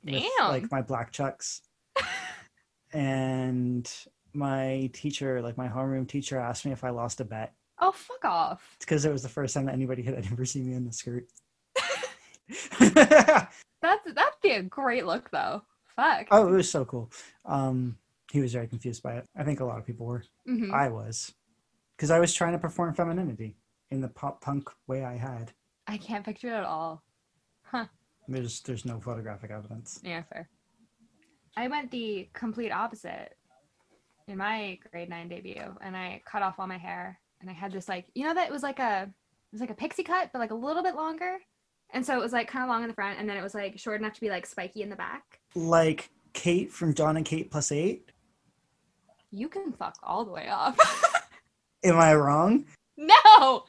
with, Damn. like my black chucks. and my teacher, like my homeroom teacher, asked me if I lost a bet. Oh, fuck off. It's because it was the first time that anybody had ever seen me in the skirt. That's that'd be a great look though. Fuck. oh, it was so cool. Um, he was very confused by it. I think a lot of people were. Mhm. I was, because I was trying to perform femininity in the pop punk way I had. I can't picture it at all. Huh. There's there's no photographic evidence. Yeah, fair. I went the complete opposite in my grade nine debut, and I cut off all my hair, and I had this like, you know, that it was like a, it was like a pixie cut, but like a little bit longer, and so it was like kind of long in the front, and then it was like short enough to be like spiky in the back. Like Kate from Jon and Kate plus eight. You can fuck all the way off. Am I wrong? no,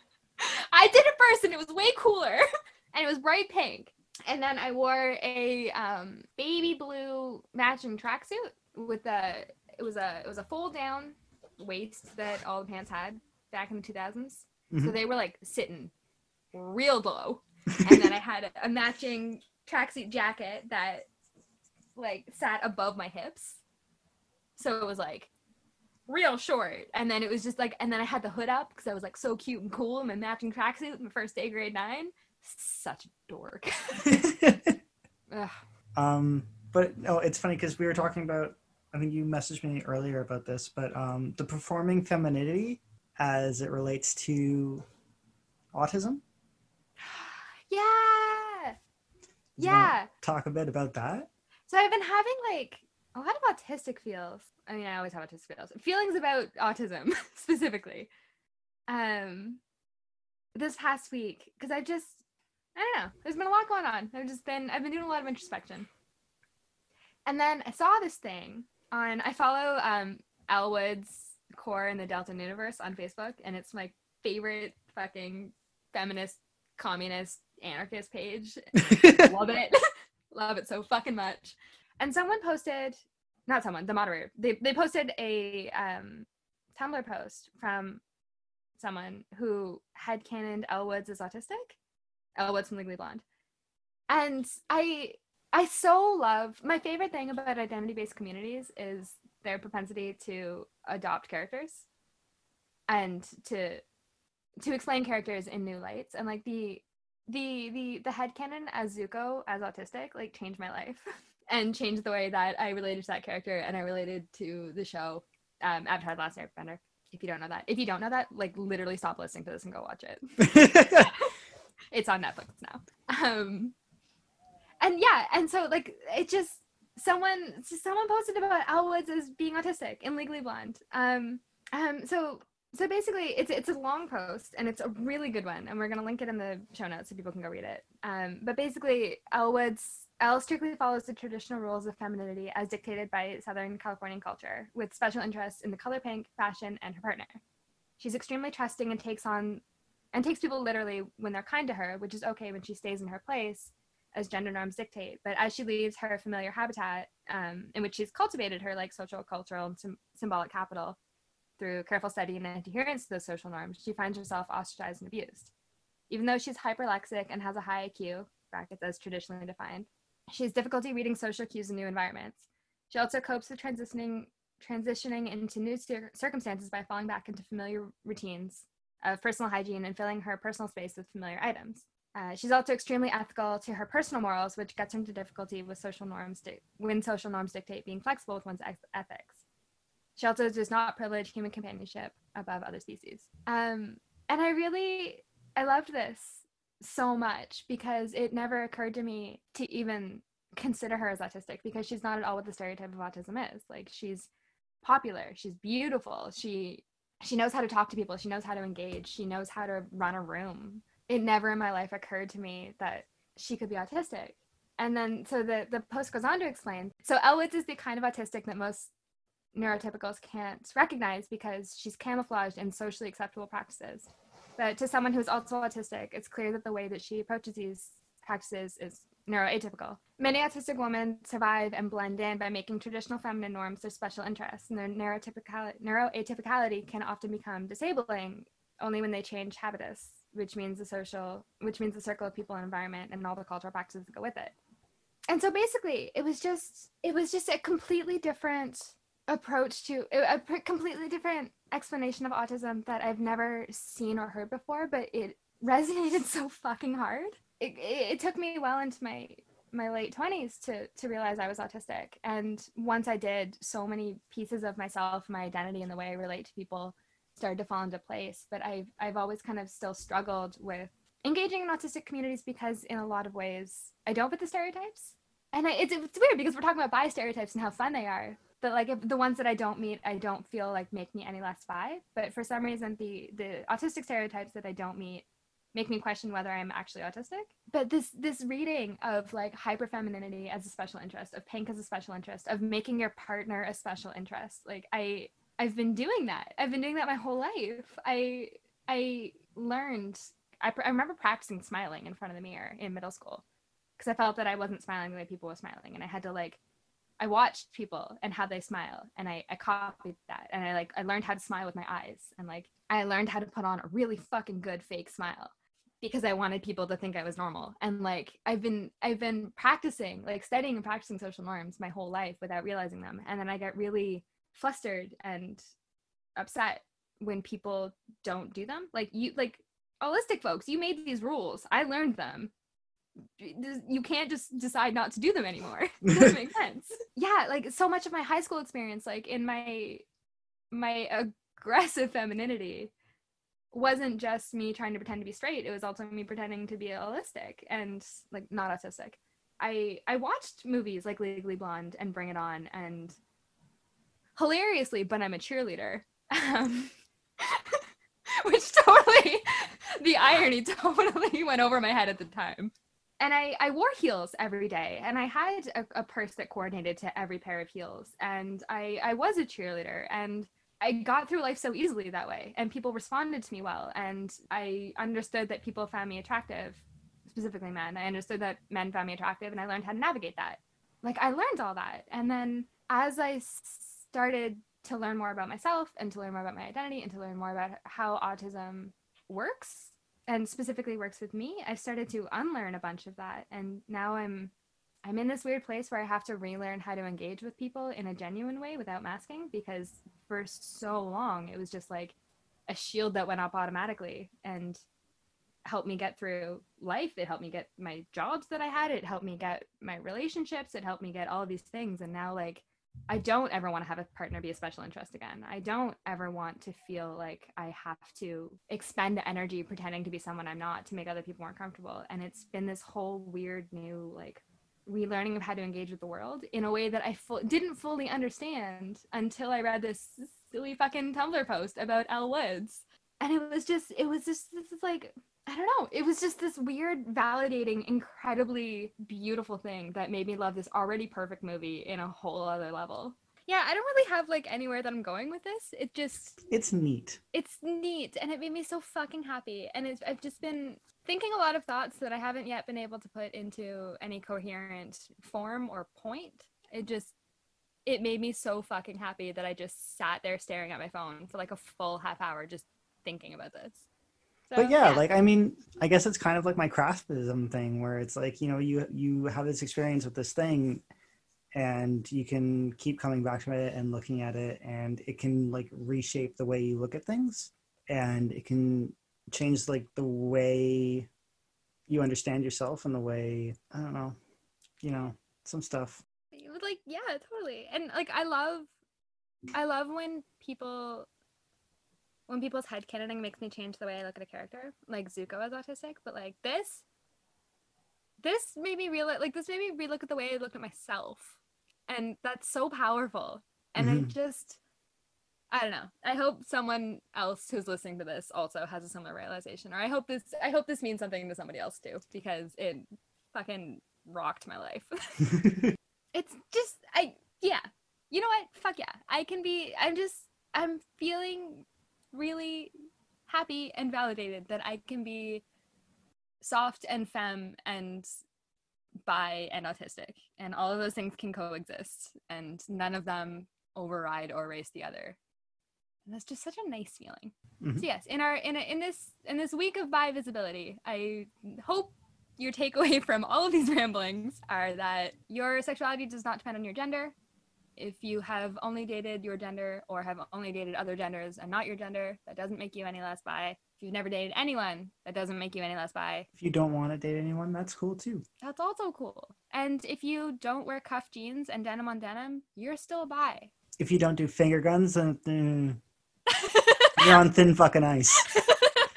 I did it first, and it was way cooler, and it was bright pink. And then I wore a um, baby blue matching tracksuit with a it was a it was a fold down waist that all the pants had back in the 2000s. So Mhm. they were like sitting real low. And then I had a, matching tracksuit jacket that like sat above my hips. So it was like real short. And then it was just like and then I had the hood up because I was like so cute and cool in my matching tracksuit in my first day grade nine. Such a dork. Um, but no, it's funny because we were talking about. I think you messaged me earlier about this, but um, the performing femininity as it relates to autism. Yeah. You Yeah. Talk a bit about that. So I've been having like a lot of autistic feels. I mean, I always have autistic feels. Feelings about autism specifically. Um this past week because I've just I don't know. There's been a lot going on. I've just been I've been doing a lot of introspection. And then I saw this thing on I follow um Elwood's core in the Delta Universe on Facebook and it's my favorite fucking feminist communist anarchist page. Love it. Love it so fucking much. And someone posted not someone the moderator. They, they posted a um tumblr post from someone who had cannoned elle woods as autistic? Elle Woods from legally blonde. And i i so love my favorite thing about identity-based communities is their propensity to adopt characters and to to explain characters in new lights. And like the the the the headcanon as Zuko as autistic like changed my life and changed the way that I related to that character and I related to the show um Avatar: The Last Airbender. If you don't know that, if you don't know that, like literally stop listening to this and go watch it. it's on Netflix now. Um and yeah, and so like it just someone someone posted about Elle Woods as being autistic in Legally Blonde. Um um so so basically it's it's a long post and it's a really good one and we're going to link it in the show notes so people can go read it. Um, but basically elle woods elle strictly follows the traditional rules of femininity as dictated by southern californian culture with special interests in the color pink fashion and her partner. She's extremely trusting and takes on and takes people literally when they're kind to her which is okay when she stays in her place as gender norms dictate. But as she leaves her familiar habitat um, in which she's cultivated her like social cultural and sym- symbolic capital through careful study and adherence to those social norms, she finds herself ostracized and abused. Even though she's hyperlexic and has a high IQ, brackets as traditionally defined, she has difficulty reading social cues in new environments. She also copes with transitioning transitioning into new cir- circumstances by falling back into familiar routines of personal hygiene and filling her personal space with familiar items. Uh, she's also extremely ethical to her personal morals, which gets her into difficulty with social norms di- when social norms dictate being flexible with one's ex- ethics. She does not privilege human companionship above other species. Um, and I really, I loved this so much because it never occurred to me to even consider her as autistic because she's not at all what the stereotype of autism is. Like she's popular, she's beautiful, she she knows how to talk to people, she knows how to engage, she knows how to run a room. It never in my life occurred to me that she could be autistic. And then so the the post goes on to explain. So Elle Woods is the kind of autistic that most neurotypicals can't recognize because she's camouflaged in socially acceptable practices. But to someone who's also autistic, it's clear that the way that she approaches these practices is neuroatypical. Many autistic women survive and blend in by making traditional feminine norms their special interests, and their neurotypical- neuroatypicality can often become disabling only when they change habitus, which means the social, which means the circle of people and environment and all the cultural practices that go with it. And so basically, it was just it was just a completely different approach to a completely different explanation of autism that I've never seen or heard before, but it resonated so fucking hard. It, it, it took me well into my my late 20s to to realize I was autistic. And once I did so many pieces of myself my identity and the way I relate to people started to fall into place. But I've I've always kind of still struggled with engaging in autistic communities because in a lot of ways I don't fit the stereotypes. And I, it's, it's weird because we're talking about bi stereotypes and how fun they are but like if the ones that I don't meet I don't feel like make me any less bi but for some reason the the autistic stereotypes that I don't meet make me question whether I'm actually autistic. But this this reading of like hyperfemininity as a special interest, of pink as a special interest, of making your partner a special interest, like I I've been doing that. I've been doing that my whole life. I I learned. I, pr- I remember practicing smiling in front of the mirror in middle school because I felt that I wasn't smiling the way people were smiling, and I had to like I watched people and how they smile and I, I copied that and I like I learned how to smile with my eyes and like I learned how to put on a really fucking good fake smile because I wanted people to think I was normal. And like I've been I've been practicing, like studying and practicing social norms my whole life without realizing them. And then I get really flustered and upset when people don't do them. Like you like allistic folks, you made these rules. I learned them. You can't just decide not to do them anymore. it doesn't make sense. Yeah, like so much of my high school experience, like in my my aggressive femininity, wasn't just me trying to pretend to be straight it was also me pretending to be allistic and like not autistic i i watched movies like legally blonde and bring it on and hilariously but i'm a cheerleader um, which totally the irony totally went over my head at the time and I, I wore heels every day and i had a, a purse that coordinated to every pair of heels and i i was a cheerleader and I got through life so easily that way, and people responded to me well, and I understood that people found me attractive, specifically men. I understood that men found me attractive, and I learned how to navigate that. Like I learned all that, and then as I started to learn more about myself and to learn more about my identity and to learn more about how autism works and specifically works with me, i've started to unlearn a bunch of that, and now I'm I'm in this weird place where I have to relearn how to engage with people in a genuine way without masking because for so long it was just like a shield that went up automatically and helped me get through life. It helped me get my jobs that I had. It helped me get my relationships. It helped me get all these things. And now, like, I don't ever want to have a partner be a special interest again. I don't ever want to feel like I have to expend energy pretending to be someone I'm not to make other people more comfortable. And it's been this whole weird new, like, relearning of how to engage with the world in a way that I fu- didn't fully understand until I read this silly fucking Tumblr post about Elle Woods. And it was just, it was just, this is like, I don't know. It was just this weird, validating, incredibly beautiful thing that made me love this already perfect movie in a whole other level yeah, I don't really have like anywhere that I'm going with this. It just it's neat. It's neat, and it made me so fucking happy. And it's I've just been thinking a lot of thoughts that I haven't yet been able to put into any coherent form or point. It just it made me so fucking happy that I just sat there staring at my phone for like a full half hour just thinking about this. So, but yeah, yeah, like I mean, I guess it's kind of like my craftism thing where it's like, you know, you you have this experience with this thing and you can keep coming back to it and looking at it and it can like reshape the way you look at things and it can change like the way you understand yourself and the way i don't know you know some stuff. Like yeah totally. And like i love i love when people when people's head canoning makes me change the way i look at a character like zuko is autistic but like this this made me realize like this made me relook at the way i looked at myself. And that's so powerful. And mm-hmm. i just i don't know. I hope someone else who's listening to this also has a similar realization or i hope this i hope this means something to somebody else too because it fucking rocked my life. It's just i yeah. You know what? Fuck yeah. I can be i'm just i'm feeling really happy and validated that i can be soft and femme and bi and autistic and all of those things can coexist and none of them override or erase the other And that's just such a nice feeling. Mhm. So yes, in our in a, in this in this week of bi visibility, I hope your takeaway from all of these ramblings are that your sexuality does not depend on your gender. If you have only dated your gender or have only dated other genders and not your gender, that doesn't make you any less bi. If you've never dated anyone, that doesn't make you any less bi. If you don't want to date anyone, that's cool too. That's also cool. And if you don't wear cuff jeans and denim on denim, you're still bi. If you don't do finger guns, then mm, you're on thin fucking ice.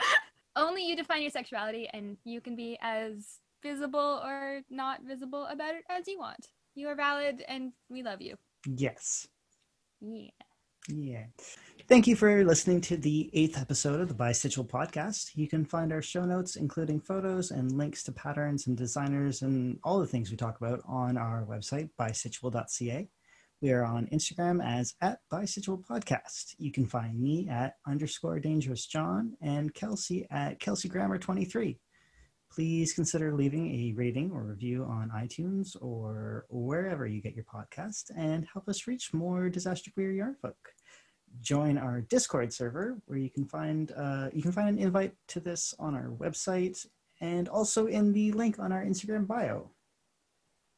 Only you define your sexuality, and you can be as visible or not visible about it as you want. You are valid, and we love you. Yes. Yeah. Yeah. Thank you for listening to the eighth episode of the Bisexual Podcast. You can find our show notes, including photos and links to patterns and designers and all the things we talk about on our website, bisexual.ca. We are on Instagram as at Bisexual Podcast. You can find me at underscore dangerous Jon and Kelsey at Kelsey Grammer 23. Please consider leaving a rating or review on iTunes or wherever you get your podcast and help us reach more disaster queer yarn folk. Join our discord server where you can find uh, you can find an invite to this on our website and also in the link on our instagram bio.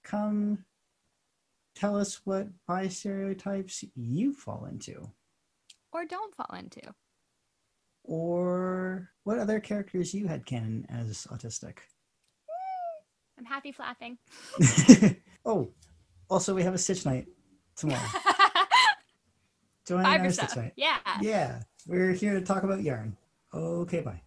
Come tell us what bi stereotypes you fall into. Or don't fall into. Or what other characters you had canon as autistic? I'm happy flapping. oh also we have a stitch night tomorrow. Join our stitch night Yeah. yeah we're here to talk about yarn. Okay bye